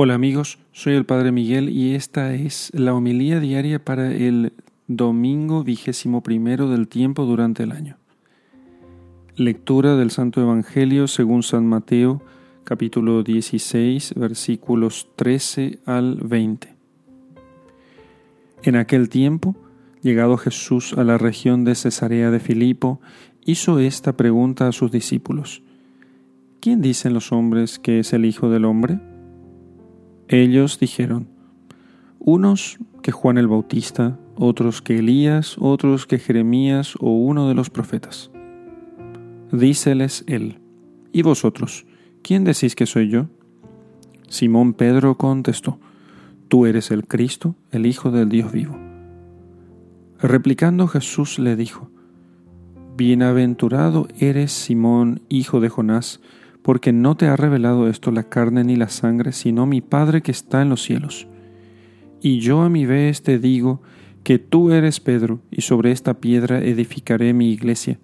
Hola amigos, soy el Padre Miguel y esta es la homilía diaria para el domingo vigésimo primero del tiempo durante el año. Lectura del Santo Evangelio según San Mateo, capítulo 16, versículos 13 al 20. En aquel tiempo, llegado Jesús a la región de Cesarea de Filipo, hizo esta pregunta a sus discípulos. ¿Quién dicen los hombres que es el Hijo del Hombre? Ellos dijeron, unos que Juan el Bautista, otros que Elías, otros que Jeremías o uno de los profetas. Díceles él, ¿y vosotros? ¿Quién decís que soy yo? Simón Pedro contestó, Tú eres el Cristo, el Hijo del Dios vivo. Replicando Jesús le dijo, Bienaventurado eres Simón, hijo de Jonás, porque no te ha revelado esto la carne ni la sangre, sino mi Padre que está en los cielos. Y yo a mi vez te digo que tú eres Pedro, y sobre esta piedra edificaré mi iglesia,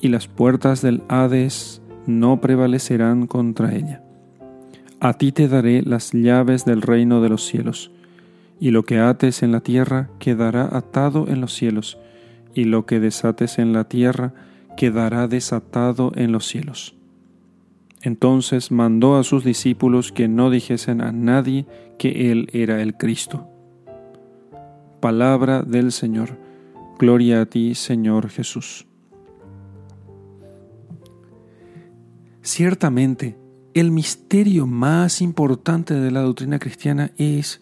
y las puertas del Hades no prevalecerán contra ella. A ti te daré las llaves del reino de los cielos, y lo que ates en la tierra quedará atado en los cielos, y lo que desates en la tierra quedará desatado en los cielos. Entonces mandó a sus discípulos que no dijesen a nadie que Él era el Cristo. Palabra del Señor. Gloria a ti, Señor Jesús. Ciertamente, el misterio más importante de la doctrina cristiana es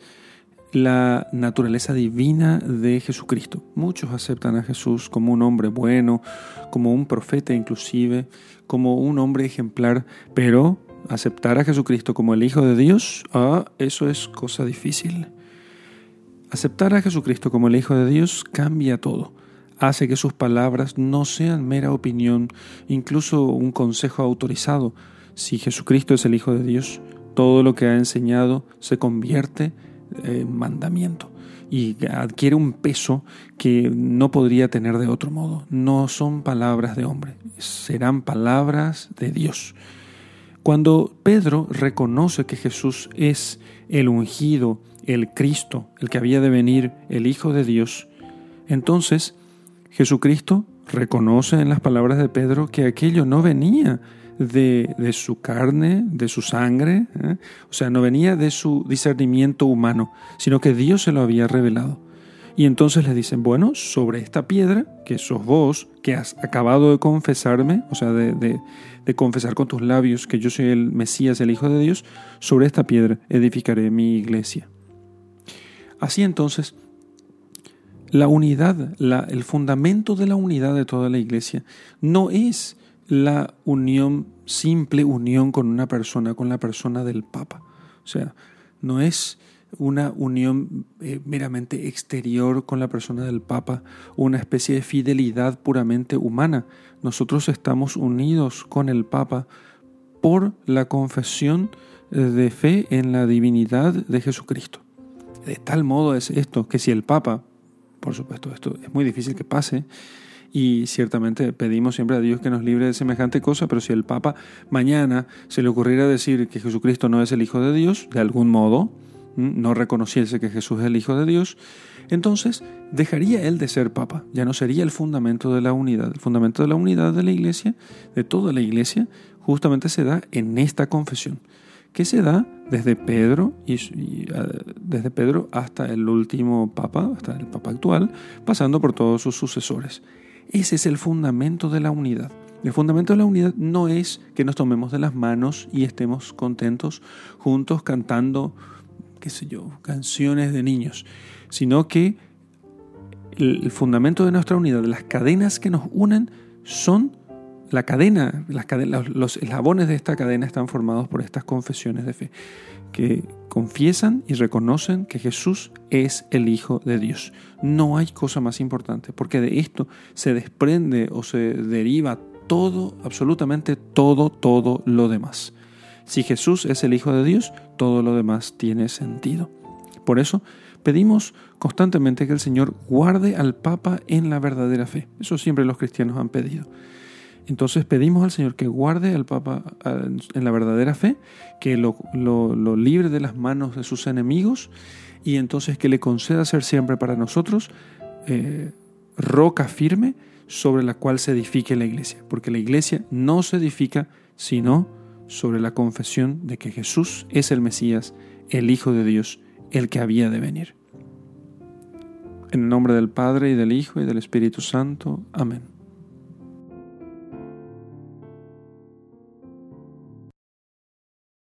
la naturaleza divina de Jesucristo. Muchos aceptan a Jesús como un hombre bueno, como un profeta inclusive, como un hombre ejemplar, pero aceptar a Jesucristo como el Hijo de Dios, ah, eso es cosa difícil. Aceptar a Jesucristo como el Hijo de Dios cambia todo. Hace que sus palabras no sean mera opinión, incluso un consejo autorizado. Si Jesucristo es el Hijo de Dios, todo lo que ha enseñado se convierte eh, mandamiento y adquiere un peso que no podría tener de otro modo. No son palabras de hombre, serán palabras de Dios. Cuando Pedro reconoce que Jesús es el ungido, el Cristo, el que había de venir, el Hijo de Dios, entonces Jesucristo reconoce en las palabras de Pedro que aquello no venía de, su carne, de su sangre, ¿eh? o sea, no venía de su discernimiento humano, sino que Dios se lo había revelado. Y entonces le dicen, bueno, sobre esta piedra, que sos vos, que has acabado de confesarme, o sea, de, de, confesar con tus labios que yo soy el Mesías, el Hijo de Dios, sobre esta piedra edificaré mi iglesia. Así entonces, la unidad, el fundamento de la unidad de toda la iglesia no es la unión, simple unión con una persona, con la persona del Papa. O sea, no es una unión eh, meramente exterior con la persona del Papa, una especie de fidelidad puramente humana. Nosotros estamos unidos con el Papa por la confesión de fe en la divinidad de Jesucristo. De tal modo es esto, que si el Papa, por supuesto, esto es muy difícil que pase, y ciertamente pedimos siempre a Dios que nos libre de semejante cosa, pero si el Papa mañana se le ocurriera decir que Jesucristo no es el Hijo de Dios, de algún modo, no reconociese que Jesús es el Hijo de Dios, entonces dejaría él de ser Papa, ya no sería el fundamento de la unidad. El fundamento de la unidad de la Iglesia, de toda la Iglesia, justamente se da en esta confesión, que se da desde Pedro y, ah, desde Pedro hasta el último Papa, hasta el Papa actual, pasando por todos sus sucesores. Ese es el fundamento de la unidad. El fundamento de la unidad no es que nos tomemos de las manos y estemos contentos juntos cantando, qué sé yo, canciones de niños, sino que el fundamento de nuestra unidad, las cadenas que nos unen son la cadena, las cadenas, los eslabones de esta cadena están formados por estas confesiones de fe, que confiesan y reconocen que Jesús es el Hijo de Dios. No hay cosa más importante, porque de esto se desprende o se deriva todo, absolutamente todo, todo lo demás. Si Jesús es el Hijo de Dios, todo lo demás tiene sentido. Por eso pedimos constantemente que el Señor guarde al Papa en la verdadera fe. Eso siempre los cristianos han pedido. Entonces pedimos al Señor que guarde al Papa en la verdadera fe, que lo, libre de las manos de sus enemigos y entonces que le conceda ser siempre para nosotros eh, roca firme sobre la cual se edifique la iglesia, porque la iglesia no se edifica sino sobre la confesión de que Jesús es el Mesías, el Hijo de Dios, el que había de venir. En el nombre del Padre y del Hijo y del Espíritu Santo. Amén.